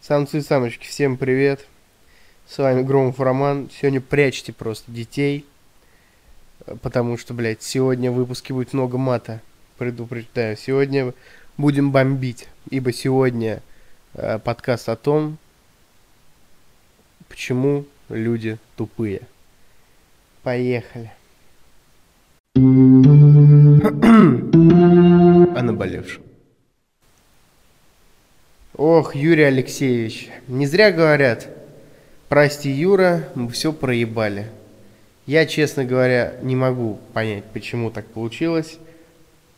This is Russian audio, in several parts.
Самцы и самочки, всем привет. С вами Громов Роман. Сегодня прячьте просто детей. Потому что, блядь, сегодня в выпуске будет много мата. Предупреждаю. Сегодня будем бомбить. Ибо сегодня э, подкаст о том, почему люди тупые. Поехали. о наболевшем. Ох, Юрий Алексеевич, не зря говорят, прости, Юра, мы все проебали. Я, честно говоря, не могу понять, почему так получилось,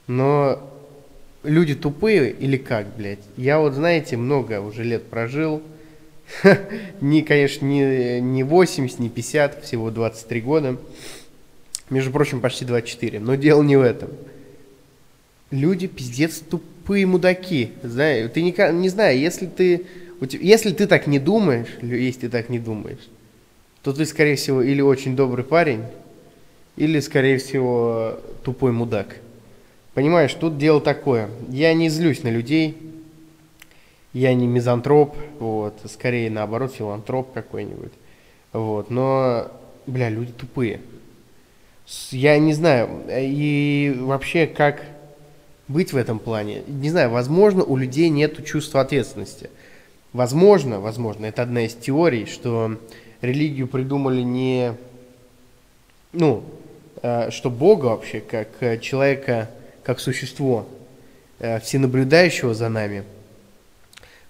но люди тупые или как, блядь? Я вот, знаете, много уже лет прожил, не, конечно, не, не 80, не 50, всего 23 года, между прочим, почти 24, но дело не в этом. Люди пиздец тупые тупые мудаки. Знаешь, ты не, не знаю, если ты, если ты так не думаешь, если ты так не думаешь, то ты, скорее всего, или очень добрый парень, или, скорее всего, тупой мудак. Понимаешь, тут дело такое. Я не злюсь на людей, я не мизантроп, вот, скорее наоборот, филантроп какой-нибудь. Вот, но, бля, люди тупые. Я не знаю, и вообще, как быть в этом плане. Не знаю, возможно, у людей нет чувства ответственности. Возможно, возможно, это одна из теорий, что религию придумали не, ну, э, что Бога вообще, как э, человека, как существо, э, всенаблюдающего за нами,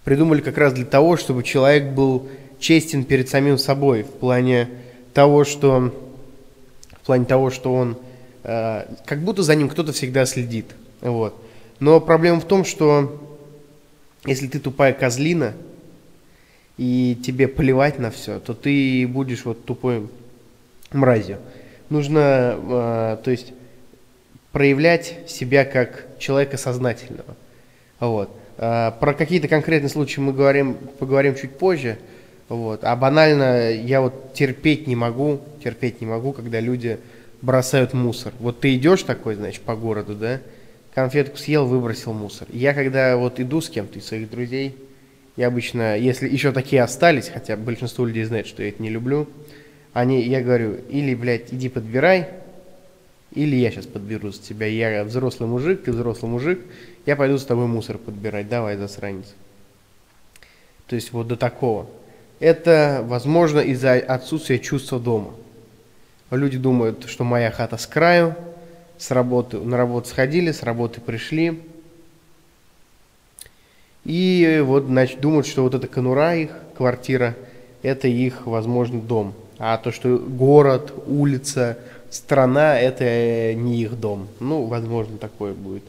придумали как раз для того, чтобы человек был честен перед самим собой в плане того, что в плане того, что он как будто за ним кто-то всегда следит. Вот. Но проблема в том, что если ты тупая козлина, и тебе плевать на все, то ты будешь вот тупой мразью. Нужно, э, то есть, проявлять себя как человека сознательного. Вот. Э, про какие-то конкретные случаи мы говорим, поговорим чуть позже. Вот. А банально я вот терпеть не могу, терпеть не могу, когда люди бросают мусор. Вот ты идешь такой, значит, по городу, да, конфетку съел, выбросил мусор. Я когда вот иду с кем-то из своих друзей, я обычно, если еще такие остались, хотя большинство людей знает, что я это не люблю, они, я говорю, или, блядь, иди подбирай, или я сейчас подберу за тебя. Я взрослый мужик, ты взрослый мужик, я пойду с тобой мусор подбирать, давай, засранец. То есть вот до такого. Это, возможно, из-за отсутствия чувства дома. Люди думают, что моя хата с краю, с работы, на работу сходили, с работы пришли. И вот, значит, думают, что вот эта конура их, квартира, это их, возможно, дом. А то, что город, улица, страна, это не их дом. Ну, возможно, такое будет.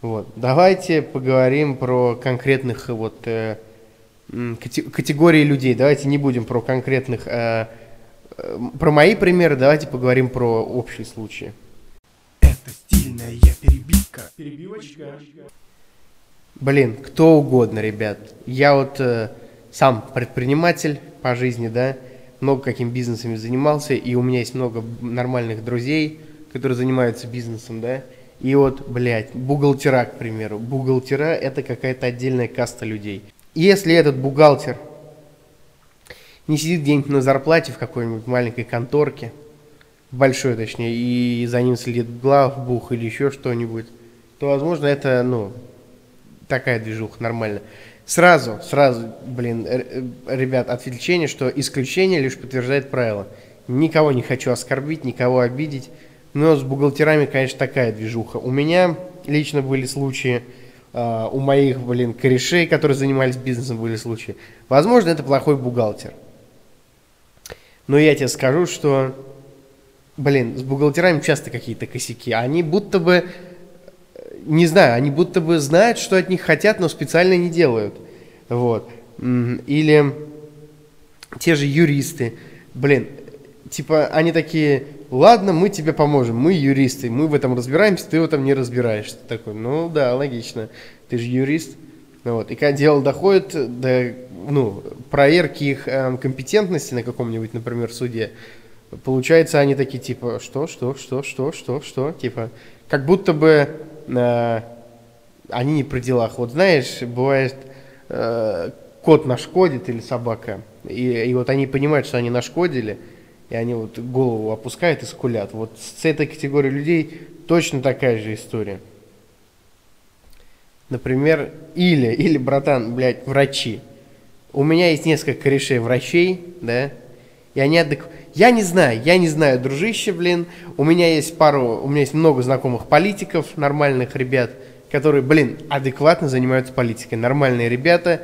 Вот. Давайте поговорим про конкретных вот э, категории людей. Давайте не будем про конкретных, э, э, про мои примеры, давайте поговорим про общие случаи. Это стильная перебивка. Перебивочка. Блин, кто угодно, ребят. Я вот э, сам предприниматель по жизни, да, много каким бизнесами занимался, и у меня есть много нормальных друзей, которые занимаются бизнесом, да. И вот, блядь, бухгалтера, к примеру. Бухгалтера – это какая-то отдельная каста людей. Если этот бухгалтер не сидит где-нибудь на зарплате в какой-нибудь маленькой конторке – большой точнее, и за ним следит главбух или еще что-нибудь, то, возможно, это, ну, такая движуха нормально. Сразу, сразу, блин, ребят, отвлечение, что исключение лишь подтверждает правило. Никого не хочу оскорбить, никого обидеть, но с бухгалтерами, конечно, такая движуха. У меня лично были случаи, Uh, у моих, блин, корешей, которые занимались бизнесом, были случаи. Возможно, это плохой бухгалтер. Но я тебе скажу, что блин, с бухгалтерами часто какие-то косяки. Они будто бы, не знаю, они будто бы знают, что от них хотят, но специально не делают. Вот. Или те же юристы. Блин, типа они такие, ладно, мы тебе поможем, мы юристы, мы в этом разбираемся, ты в этом не разбираешься. Ты такой, ну да, логично, ты же юрист. Вот. И когда дело доходит до ну, проверки их э, компетентности на каком-нибудь, например, суде, Получается, они такие, типа, что, что, что, что, что, что, типа, как будто бы, э, они не при делах. Вот знаешь, бывает, э, кот нашкодит или собака, и, и вот они понимают, что они нашкодили, и они вот голову опускают и скулят. Вот с этой категорией людей точно такая же история. Например, или, или, братан, блядь, врачи. У меня есть несколько корешей врачей, да, и они адекватно... Я не знаю, я не знаю, дружище, блин. У меня есть пару, у меня есть много знакомых политиков, нормальных ребят, которые, блин, адекватно занимаются политикой. Нормальные ребята,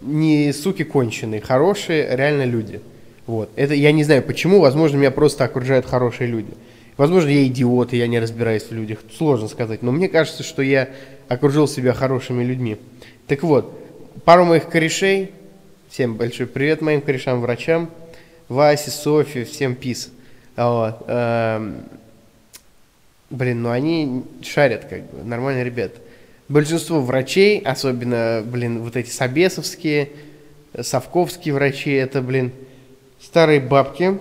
не суки конченые, хорошие, реально люди. Вот. Это я не знаю почему, возможно, меня просто окружают хорошие люди. Возможно, я идиот, и я не разбираюсь в людях. Сложно сказать. Но мне кажется, что я окружил себя хорошими людьми. Так вот, пару моих корешей, всем большой привет моим корешам, врачам, Васе, Софи, всем пис. Вот. Эм, блин, ну они шарят как бы, нормальные ребята. Большинство врачей, особенно, блин, вот эти собесовские, совковские врачи, это, блин, старые бабки,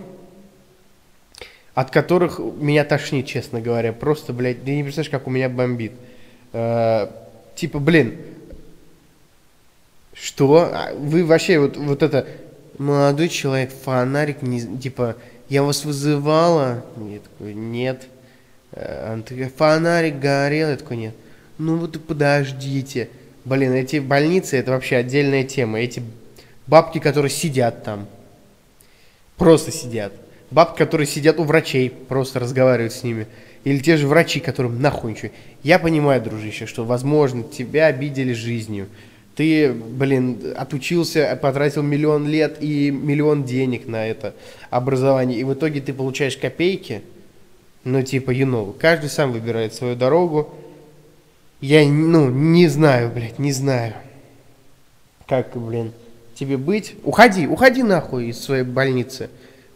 от которых меня тошнит, честно говоря. Просто, блядь, ты не представляешь, как у меня бомбит. Э, типа, блин, что? А вы вообще вот, вот это молодой человек, фонарик, не, типа, я вас вызывала? Я такой, нет. Э, он такой, фонарик горел? Я такой, нет. Ну вот подождите. Блин, эти больницы, это вообще отдельная тема. Эти бабки, которые сидят там. Просто сидят. Бабки, которые сидят у врачей, просто разговаривают с ними. Или те же врачи, которым нахуй ничего. Я понимаю, дружище, что, возможно, тебя обидели жизнью ты, блин, отучился, потратил миллион лет и миллион денег на это образование, и в итоге ты получаешь копейки, ну, типа, you know, каждый сам выбирает свою дорогу. Я, ну, не знаю, блядь, не знаю, как, блин, тебе быть. Уходи, уходи нахуй из своей больницы.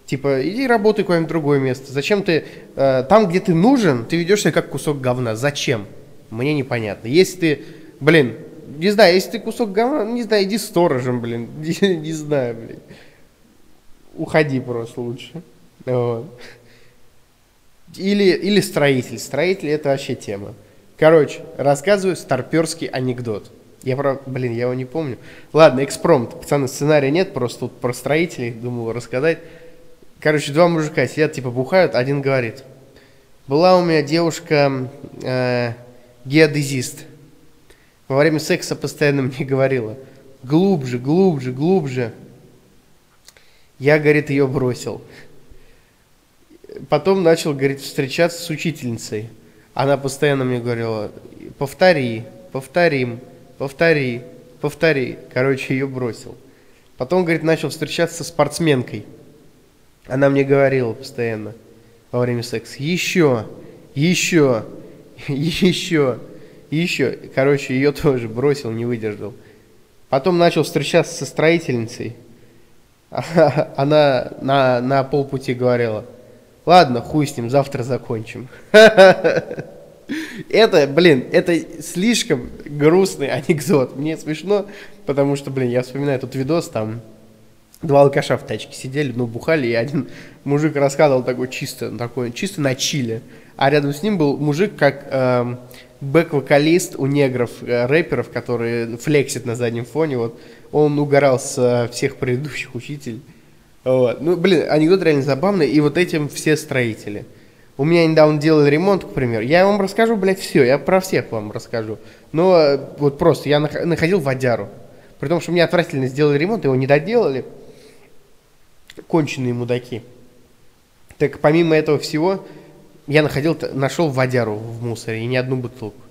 Типа, иди работай куда-нибудь другое место. Зачем ты, э, там, где ты нужен, ты ведешь себя как кусок говна. Зачем? Мне непонятно. Если ты, блин, не знаю, если ты кусок говна, не знаю, иди сторожем, блин. Не, не знаю, блин. Уходи просто лучше. Вот. Или, или строитель. Строитель это вообще тема. Короче, рассказываю старперский анекдот. Я про, блин, я его не помню. Ладно, экспромт. Пацаны, сценария нет, просто тут про строителей думал рассказать. Короче, два мужика сидят, типа бухают, один говорит. Была у меня девушка э, геодезист во время секса постоянно мне говорила, глубже, глубже, глубже. Я, говорит, ее бросил. Потом начал, говорит, встречаться с учительницей. Она постоянно мне говорила, повтори, повторим, повтори, повтори. Короче, ее бросил. Потом, говорит, начал встречаться со спортсменкой. Она мне говорила постоянно во время секса, еще, еще, еще. И еще, короче, ее тоже бросил, не выдержал. Потом начал встречаться со строительницей. Она на, на полпути говорила, ладно, хуй с ним, завтра закончим. Это, блин, это слишком грустный анекдот. Мне смешно, потому что, блин, я вспоминаю этот видос, там два алкаша в тачке сидели, ну, бухали, и один мужик рассказывал такой чисто, такой, чисто на чиле. А рядом с ним был мужик, как эм, бэк-вокалист у негров, э, рэперов, которые флексит на заднем фоне, вот, он угорал с всех предыдущих учителей. Вот. Ну, блин, анекдот реально забавный, и вот этим все строители. У меня недавно делали ремонт, к примеру. Я вам расскажу, блядь, все, я про всех вам расскажу. Но э, вот просто я находил водяру. При том, что мне отвратительно сделали ремонт, его не доделали. Конченые мудаки. Так помимо этого всего, я находил, нашел водяру в мусоре и не одну бутылку.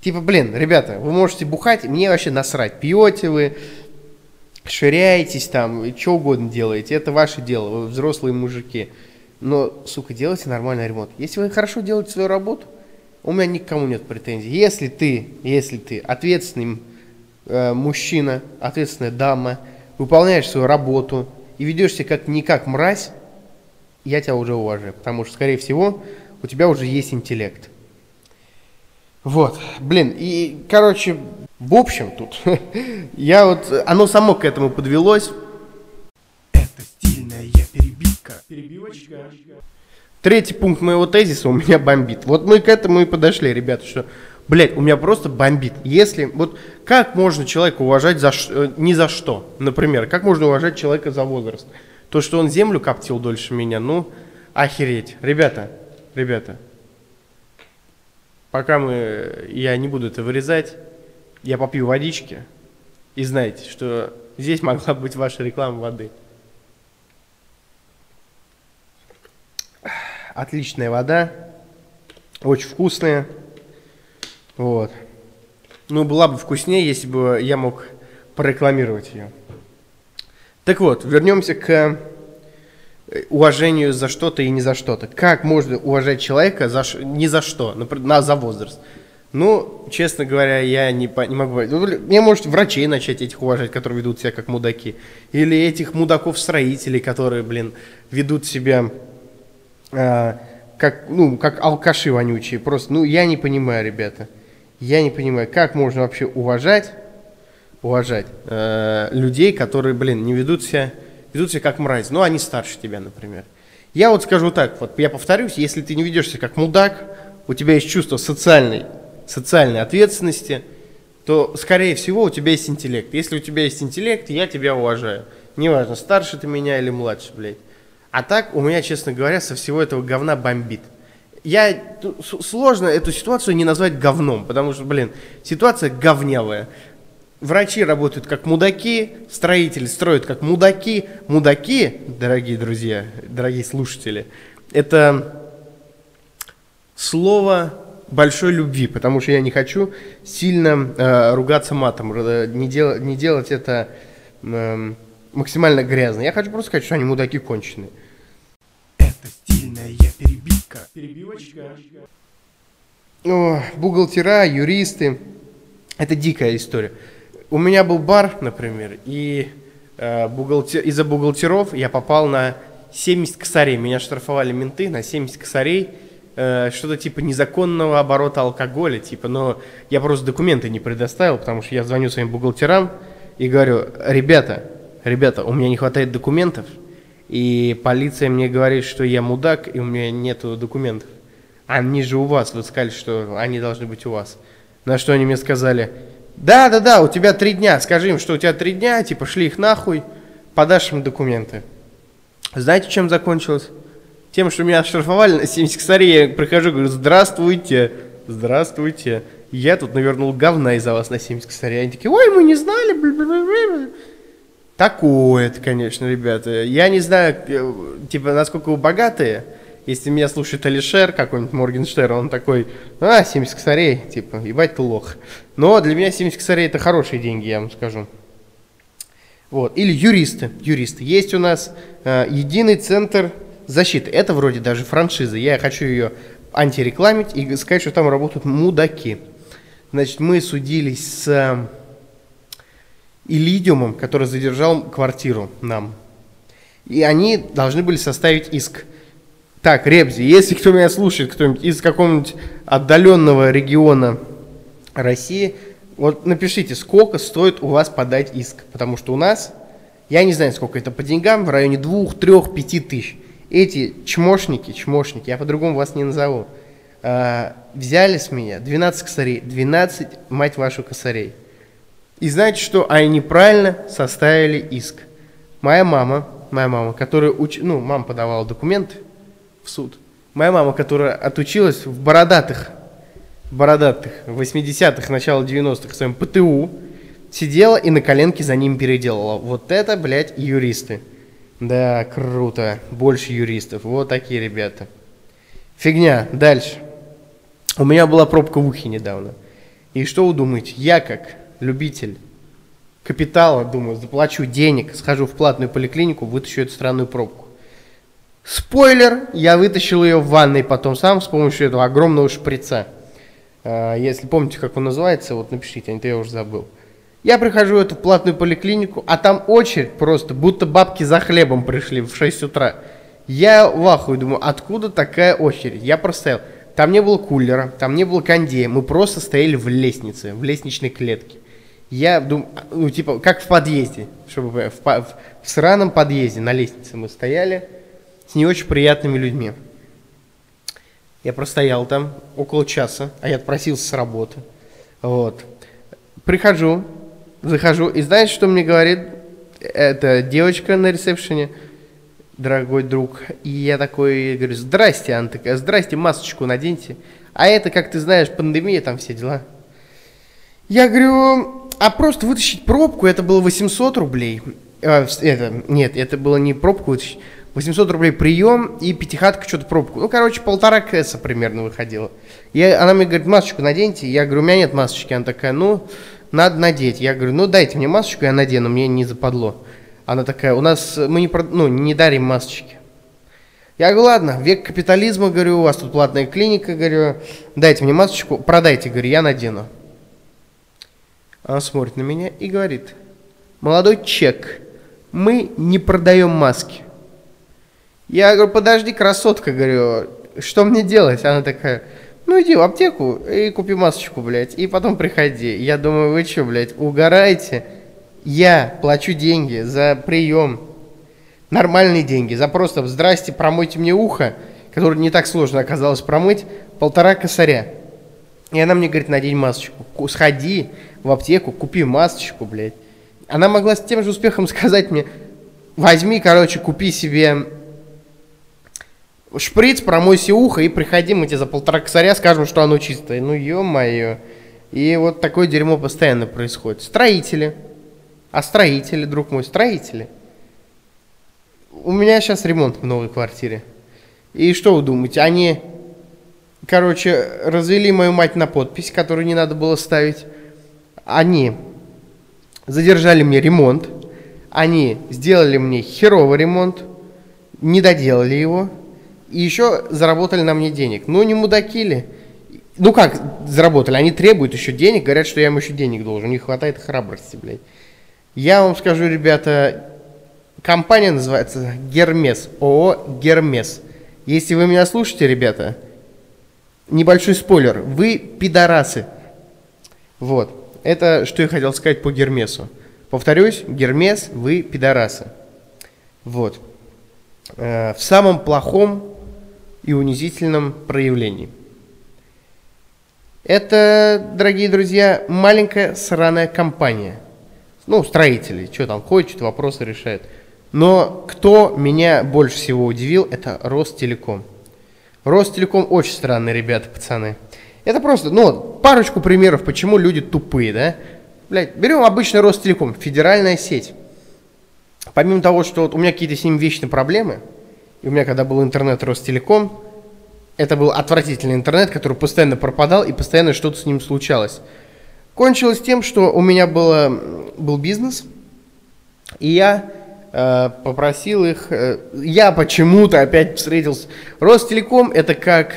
Типа, блин, ребята, вы можете бухать, мне вообще насрать. Пьете вы, ширяетесь там, что угодно делаете, это ваше дело, вы взрослые мужики. Но, сука, делайте нормальный ремонт. Если вы хорошо делаете свою работу, у меня никому нет претензий. Если ты, если ты ответственный э, мужчина, ответственная дама, выполняешь свою работу и ведешь себя как не как мразь, я тебя уже уважаю. Потому что, скорее всего, у тебя уже есть интеллект. Вот, блин, и, короче, в общем тут, я вот, оно само к этому подвелось. Это стильная перебивка. Перебивочка. Третий пункт моего тезиса у меня бомбит. Вот мы к этому и подошли, ребята, что Блять, у меня просто бомбит. Если, вот как можно человека уважать за, ш- ни за что, например, как можно уважать человека за возраст? То, что он землю коптил дольше меня, ну, охереть. Ребята, ребята, пока мы, я не буду это вырезать, я попью водички, и знаете, что здесь могла быть ваша реклама воды. Отличная вода, очень вкусная. Вот. Ну, была бы вкуснее, если бы я мог прорекламировать ее. Так вот, вернемся к уважению за что-то и не за что-то. Как можно уважать человека за, ш- не за что, например, на, за возраст? Ну, честно говоря, я не, по- не могу... Ну, блин, Мне, может, врачей начать этих уважать, которые ведут себя как мудаки. Или этих мудаков-строителей, которые, блин, ведут себя а, как, ну, как алкаши вонючие. Просто, ну, я не понимаю, ребята. Я не понимаю, как можно вообще уважать, уважать э, людей, которые, блин, не ведут себя, ведут себя как мразь. Ну, они старше тебя, например. Я вот скажу так, вот я повторюсь, если ты не ведешь себя как мудак, у тебя есть чувство социальной, социальной ответственности, то, скорее всего, у тебя есть интеллект. Если у тебя есть интеллект, я тебя уважаю. Неважно, старше ты меня или младше, блядь. А так, у меня, честно говоря, со всего этого говна бомбит. Я сложно эту ситуацию не назвать говном, потому что, блин, ситуация говнявая. Врачи работают как мудаки, строители строят как мудаки. Мудаки, дорогие друзья, дорогие слушатели, это слово большой любви, потому что я не хочу сильно э, ругаться матом, э, не, дел- не делать это эм, максимально грязно. Я хочу просто сказать, что они мудаки конченые. Это стильная перебивка. Перебивочка. О, бухгалтера, юристы. Это дикая история. У меня был бар, например, и э, бухгалтер- из-за бухгалтеров я попал на 70 косарей. Меня штрафовали менты на 70 косарей. э, что-то типа незаконного оборота алкоголя, типа, но я просто документы не предоставил, потому что я звоню своим бухгалтерам и говорю, ребята, ребята, у меня не хватает документов, и полиция мне говорит, что я мудак, и у меня нету документов. Они же у вас, вы сказали, что они должны быть у вас. На что они мне сказали, да, да, да, у тебя три дня, скажи им, что у тебя три дня, типа шли их нахуй, подашь им документы. Знаете, чем закончилось? Тем, что меня оштрафовали на 70 косарей, я прихожу, говорю, здравствуйте, здравствуйте, я тут навернул говна из-за вас на 70 косарей. Они такие, ой, мы не знали, бля-бля-бля-бля». Такое это, конечно, ребята. Я не знаю, э, типа, насколько вы богатые. Если меня слушает Алишер, какой-нибудь Моргенштерн, он такой, а, 70 косарей, типа, ебать ты лох. Но для меня 70 косарей это хорошие деньги, я вам скажу. Вот. Или юристы. Юристы. Есть у нас э, единый центр защиты. Это вроде даже франшиза. Я хочу ее антирекламить и сказать, что там работают мудаки. Значит, мы судились с э, Илидиумом, который задержал квартиру нам. И они должны были составить иск. Так, Ребзи, если кто меня слушает, кто-нибудь из какого-нибудь отдаленного региона России, вот напишите, сколько стоит у вас подать иск. Потому что у нас, я не знаю, сколько это по деньгам, в районе двух, трех, пяти тысяч. Эти чмошники, чмошники, я по-другому вас не назову, а, взяли с меня 12 косарей, 12, мать вашу, косарей. И знаете что? Они неправильно составили иск. Моя мама, моя мама, которая уч... ну, мама подавала документы в суд. Моя мама, которая отучилась в бородатых, бородатых, 80-х, начало 90-х в своем ПТУ, сидела и на коленке за ним переделала. Вот это, блядь, юристы. Да, круто. Больше юристов. Вот такие ребята. Фигня. Дальше. У меня была пробка в ухе недавно. И что вы думаете? Я как любитель капитала, думаю, заплачу денег, схожу в платную поликлинику, вытащу эту странную пробку. Спойлер, я вытащил ее в ванной потом сам с помощью этого огромного шприца. А, Если помните, как он называется, вот напишите, а я уже забыл. Я прихожу в эту платную поликлинику, а там очередь просто, будто бабки за хлебом пришли в 6 утра. Я в ахуе думаю, откуда такая очередь? Я простоял. Там не было кулера, там не было кондея, мы просто стояли в лестнице, в лестничной клетке. Я думаю, ну типа, как в подъезде, чтобы в, в- в сраном подъезде на лестнице мы стояли с не очень приятными людьми. Я простоял там около часа, а я отпросился с работы. Вот. Прихожу, захожу, и знаете, что мне говорит эта девочка на ресепшене? Дорогой друг. И я такой говорю, здрасте, она такая, здрасте, масочку наденьте. А это, как ты знаешь, пандемия, там все дела. Я говорю, а просто вытащить пробку, это было 800 рублей. А, это, нет, это было не пробку вытащить. 800 рублей прием и пятихатка что-то пробку. Ну, короче, полтора кэса примерно выходило. Я, она мне говорит, масочку наденьте. Я говорю, у меня нет масочки. Она такая, ну, надо надеть. Я говорю, ну, дайте мне масочку, я надену, мне не западло. Она такая, у нас, мы не, ну, не дарим масочки. Я говорю, ладно, век капитализма, говорю, у вас тут платная клиника, говорю, дайте мне масочку, продайте, говорю, я надену. Она смотрит на меня и говорит, молодой чек, мы не продаем маски. Я говорю, подожди, красотка, говорю, что мне делать? Она такая, ну иди в аптеку и купи масочку, блядь, и потом приходи. Я думаю, вы что, блядь, угораете? Я плачу деньги за прием, нормальные деньги, за просто «здрасте, промойте мне ухо», которое не так сложно оказалось промыть, полтора косаря. И она мне говорит, надень масочку. Сходи в аптеку, купи масочку, блядь. Она могла с тем же успехом сказать мне, возьми, короче, купи себе шприц, промойся ухо и приходи, мы тебе за полтора косаря скажем, что оно чистое. Ну, ё-моё. И вот такое дерьмо постоянно происходит. Строители. А строители, друг мой, строители. У меня сейчас ремонт в новой квартире. И что вы думаете, они, короче, развели мою мать на подпись, которую не надо было ставить. Они задержали мне ремонт. Они сделали мне херовый ремонт, не доделали его и еще заработали на мне денег. Ну, не мудаки ли? Ну как заработали? Они требуют еще денег, говорят, что я им еще денег должен. Не хватает храбрости, блядь. Я вам скажу, ребята, компания называется Гермес, ООО Гермес. Если вы меня слушаете, ребята, небольшой спойлер, вы пидорасы. Вот. Это что я хотел сказать по Гермесу. Повторюсь, Гермес, вы пидорасы. Вот. Э, в самом плохом и унизительном проявлении. Это, дорогие друзья, маленькая сраная компания. Ну, строители, что там ходят, что-то вопросы решают. Но кто меня больше всего удивил, это Ростелеком. Ростелеком очень странные ребята, пацаны. Это просто, ну, парочку примеров, почему люди тупые, да? Блять, берем обычный Ростелеком, федеральная сеть. Помимо того, что вот у меня какие-то с ним вечные проблемы, и у меня, когда был интернет Ростелеком, это был отвратительный интернет, который постоянно пропадал, и постоянно что-то с ним случалось. Кончилось тем, что у меня было, был бизнес, и я э, попросил их... Э, я почему-то опять встретился... Ростелеком – это как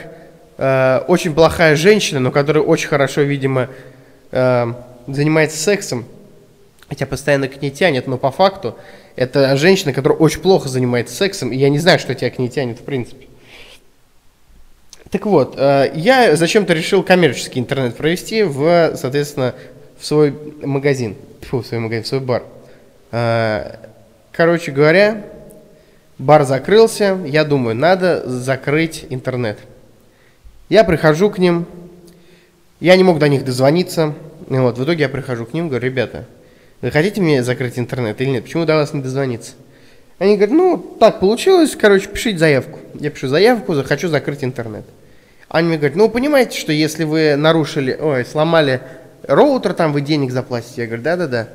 э, очень плохая женщина, но которая очень хорошо, видимо, э, занимается сексом, хотя постоянно к ней тянет, но по факту это женщина, которая очень плохо занимается сексом, и я не знаю, что тебя к ней тянет в принципе. Так вот, э, я зачем-то решил коммерческий интернет провести в, соответственно, в свой магазин, фу, в свой магазин, в свой бар. Э, короче говоря, бар закрылся, я думаю, надо закрыть интернет. Я прихожу к ним, я не мог до них дозвониться, вот, в итоге я прихожу к ним, говорю, ребята, вы хотите мне закрыть интернет или нет? Почему вас не дозвониться? Они говорят, ну, так получилось, короче, пишите заявку. Я пишу заявку, хочу закрыть интернет. Они мне говорят, ну, понимаете, что если вы нарушили, ой, сломали роутер, там вы денег заплатите. Я говорю, да-да-да.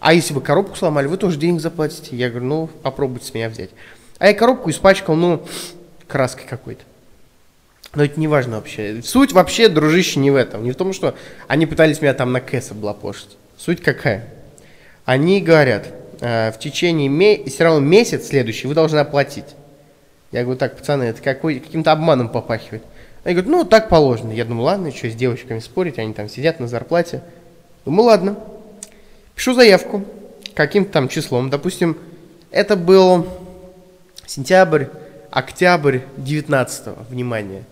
А если вы коробку сломали, вы тоже денег заплатите. Я говорю, ну, попробуйте с меня взять. А я коробку испачкал, ну, краской какой-то. Но это не важно вообще. Суть вообще, дружище, не в этом. Не в том, что они пытались меня там на кэс облапошить. Суть какая? Они говорят, э, в течение ме- все равно месяц следующий вы должны оплатить. Я говорю, так, пацаны, это какой, каким-то обманом попахивает. Они говорят, ну, так положено. Я думаю, ладно, что с девочками спорить, они там сидят на зарплате. Думаю, ладно. Пишу заявку каким-то там числом. Допустим, это был сентябрь, октябрь 19 -го, внимание.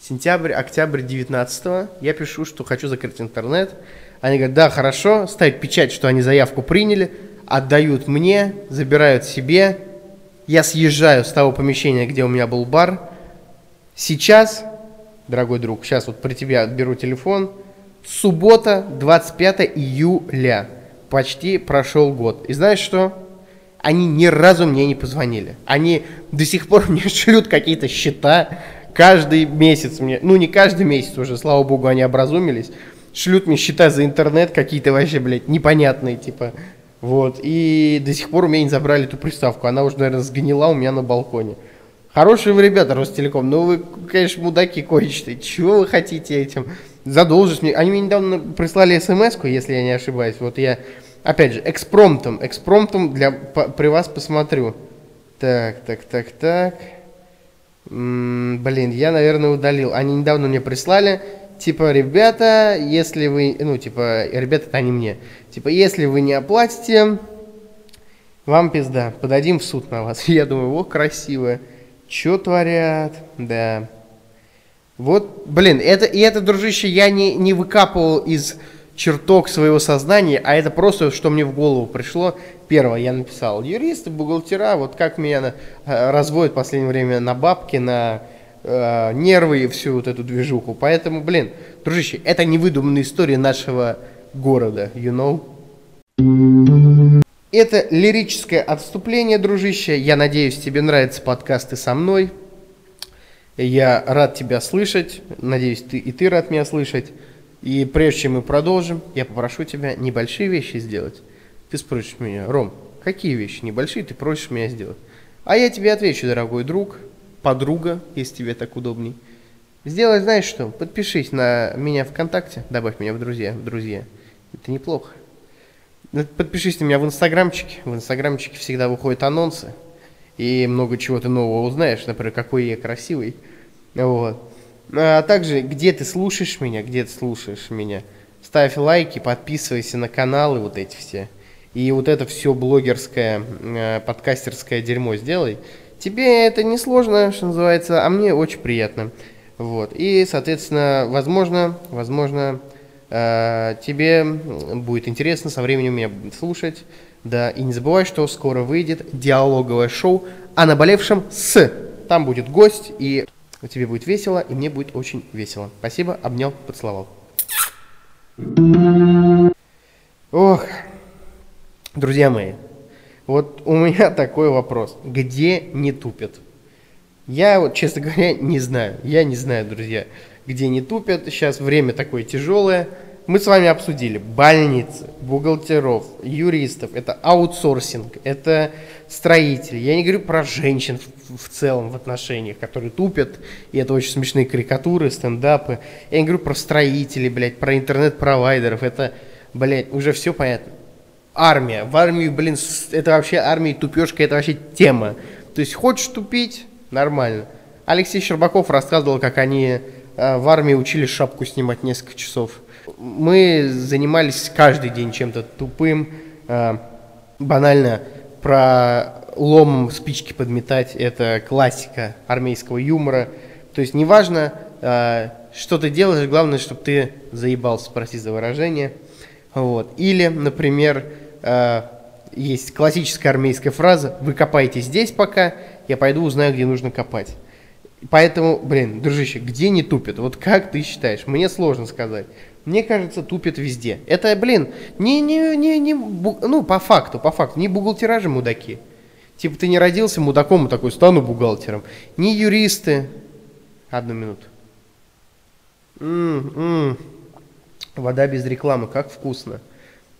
Сентябрь, октябрь 19 я пишу, что хочу закрыть интернет. Они говорят, да, хорошо, ставят печать, что они заявку приняли, отдают мне, забирают себе. Я съезжаю с того помещения, где у меня был бар. Сейчас дорогой друг. Сейчас вот при тебя беру телефон. Суббота, 25 июля. Почти прошел год. И знаешь что? Они ни разу мне не позвонили. Они до сих пор мне шлют какие-то счета. Каждый месяц мне, ну не каждый месяц уже, слава богу, они образумились. Шлют мне счета за интернет какие-то вообще, блядь, непонятные, типа. Вот. И до сих пор у меня не забрали эту приставку. Она уже, наверное, сгнила у меня на балконе. Хорошие вы ребята, Ростелеком, но вы, конечно, мудаки кончатые. Чего вы хотите этим? Задолжить мне. Они мне недавно прислали смс если я не ошибаюсь. Вот я, опять же, экспромтом, экспромтом для, по, при вас посмотрю. Так, так, так, так. М-м, блин, я, наверное, удалил. Они недавно мне прислали, типа, ребята, если вы, ну, типа, ребята, это они мне. Типа, если вы не оплатите, вам пизда, подадим в суд на вас. Я думаю, о, красиво. Чё творят? Да. Вот, блин, это, и это, дружище, я не, не выкапывал из чертог своего сознания, а это просто, что мне в голову пришло. Первое, я написал, юристы, бухгалтера, вот как меня э, разводят в последнее время на бабки, на э, нервы и всю вот эту движуху. Поэтому, блин, дружище, это невыдуманная история нашего города, you know? Это лирическое отступление, дружище. Я надеюсь, тебе нравятся подкасты со мной. Я рад тебя слышать. Надеюсь, ты и ты рад меня слышать. И прежде чем мы продолжим, я попрошу тебя небольшие вещи сделать. Ты спросишь меня, Ром, какие вещи небольшие ты просишь меня сделать? А я тебе отвечу, дорогой друг, подруга, если тебе так удобней. Сделай, знаешь что, подпишись на меня ВКонтакте, добавь меня в друзья, друзья. Это неплохо. Ну, подпишись на меня в инстаграмчике. В инстаграмчике всегда выходят анонсы. И много чего ты нового узнаешь. Например, какой я красивый. Вот. А также, где ты слушаешь меня, где ты слушаешь меня. Ставь лайки, подписывайся на каналы вот эти все. И вот это все блогерское, э, подкастерское дерьмо сделай. Тебе это не сложно, что называется, а мне очень приятно. Вот. И, соответственно, возможно, возможно, Э, тебе будет интересно со временем меня слушать. Да, и не забывай, что скоро выйдет диалоговое шоу о наболевшем с. Там будет гость, и тебе будет весело, и мне будет очень весело. Спасибо, обнял, поцеловал. Ох, друзья мои, вот у меня такой вопрос. Где не тупят? Я вот, честно говоря, не знаю. Я не знаю, друзья где не тупят. Сейчас время такое тяжелое. Мы с вами обсудили больницы, бухгалтеров, юристов, это аутсорсинг, это строители. Я не говорю про женщин в, в целом в отношениях, которые тупят, и это очень смешные карикатуры, стендапы. Я не говорю про строителей, блядь, про интернет-провайдеров, это, блядь, уже все понятно. Армия. В армии, блин, это вообще армия тупешка, это вообще тема. То есть хочешь тупить, нормально. Алексей Щербаков рассказывал, как они Э, в армии учили шапку снимать несколько часов. Мы занимались каждый день чем-то тупым, э, банально про ломом спички подметать, это классика армейского юмора. То есть неважно, э, что ты делаешь, главное, чтобы ты заебался, прости за выражение. Вот. Или, например, есть классическая армейская фраза «Вы копаете здесь пока, я пойду узнаю, где нужно копать». Поэтому, блин, дружище, где не тупят? Вот как ты считаешь? Мне сложно сказать. Мне кажется, тупят везде. Это, блин, не, не, не, не, ну, по факту, по факту, не бухгалтера же мудаки. Типа ты не родился мудаком и такой, стану бухгалтером. Не юристы. Одну минуту. М-м-м. Вода без рекламы, как вкусно.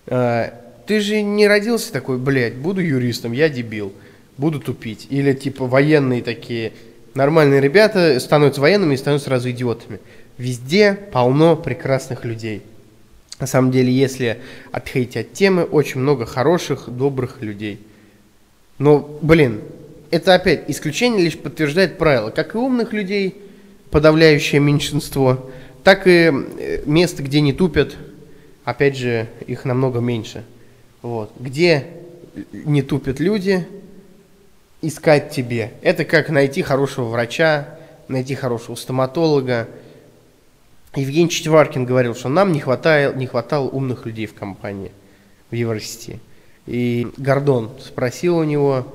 А, ты же не родился такой, блядь, буду юристом, я дебил, буду тупить. Или типа военные такие, нормальные ребята становятся военными и становятся сразу идиотами. Везде полно прекрасных людей. На самом деле, если отходить от темы, очень много хороших, добрых людей. Но, блин, это опять исключение лишь подтверждает правило. Как и умных людей, подавляющее меньшинство, так и э, место, где не тупят, опять же, их намного меньше. Вот. Где не тупят люди, искать тебе. Это как найти хорошего врача, найти хорошего стоматолога. Евгений Четваркин говорил, что нам не, хватает, не хватало умных людей в компании, в Евросети. И Гордон спросил у него,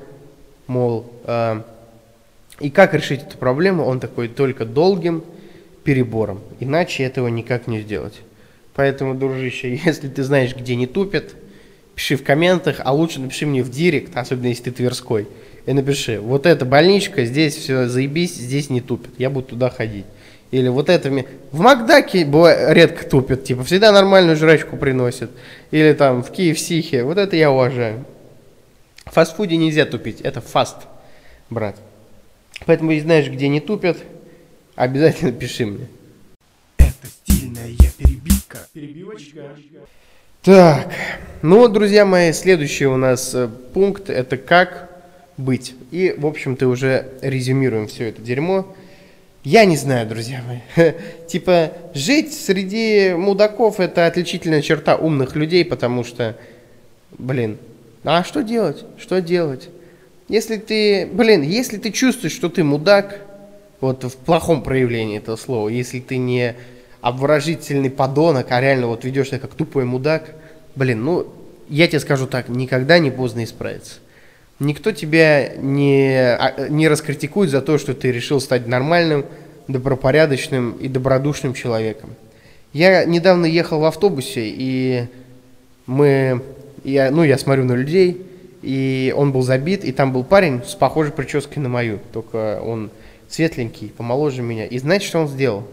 мол, э, и как решить эту проблему? Он такой, только долгим перебором. Иначе этого никак не сделать. Поэтому, дружище, если ты знаешь, где не тупят, пиши в комментах, а лучше напиши мне в директ, особенно если ты Тверской, и напиши, вот эта больничка, здесь все заебись, здесь не тупят, я буду туда ходить. Или вот это мне... В Макдаке бывает, редко тупят, типа, всегда нормальную жрачку приносят. Или там в KFC, вот это я уважаю. В фастфуде нельзя тупить, это фаст, брат. Поэтому, если знаешь, где не тупят, обязательно пиши мне. Это стильная перебивка. Перебивочка. Так, ну вот, друзья мои, следующий у нас э, пункт, это как быть. И, в общем-то, уже резюмируем все это дерьмо. Я не знаю, друзья мои. Типа, жить среди мудаков – это отличительная черта умных людей, потому что, блин, а что делать? Что делать? Если ты, блин, если ты чувствуешь, что ты мудак, вот в плохом проявлении этого слова, если ты не обворожительный подонок, а реально вот ведешь себя как тупой мудак, блин, ну, я тебе скажу так, никогда не поздно исправиться. Никто тебя не, а, не раскритикует за то, что ты решил стать нормальным, добропорядочным и добродушным человеком. Я недавно ехал в автобусе, и мы, я, ну, я смотрю на людей, и он был забит, и там был парень с похожей прической на мою, только он светленький, помоложе меня. И знаете, что он сделал?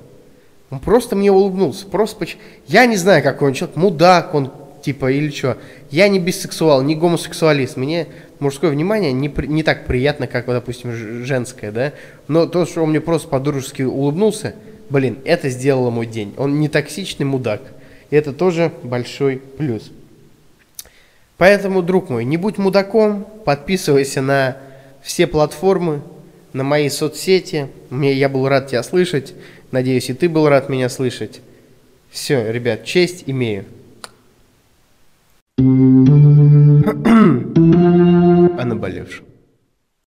Он просто мне улыбнулся, просто поч... Я не знаю, какой он человек, мудак он, типа, или что. Я не бисексуал, не гомосексуалист. Мне мужское внимание не, при... не так приятно, как, допустим, женское, да. Но то, что он мне просто по-дружески улыбнулся, блин, это сделало мой день. Он не токсичный мудак. И это тоже большой плюс. Поэтому, друг мой, не будь мудаком, подписывайся на все платформы, на мои соцсети. Мне, я был рад тебя слышать. Надеюсь, и ты был рад меня слышать. Все, ребят, честь имею. О наболевшем.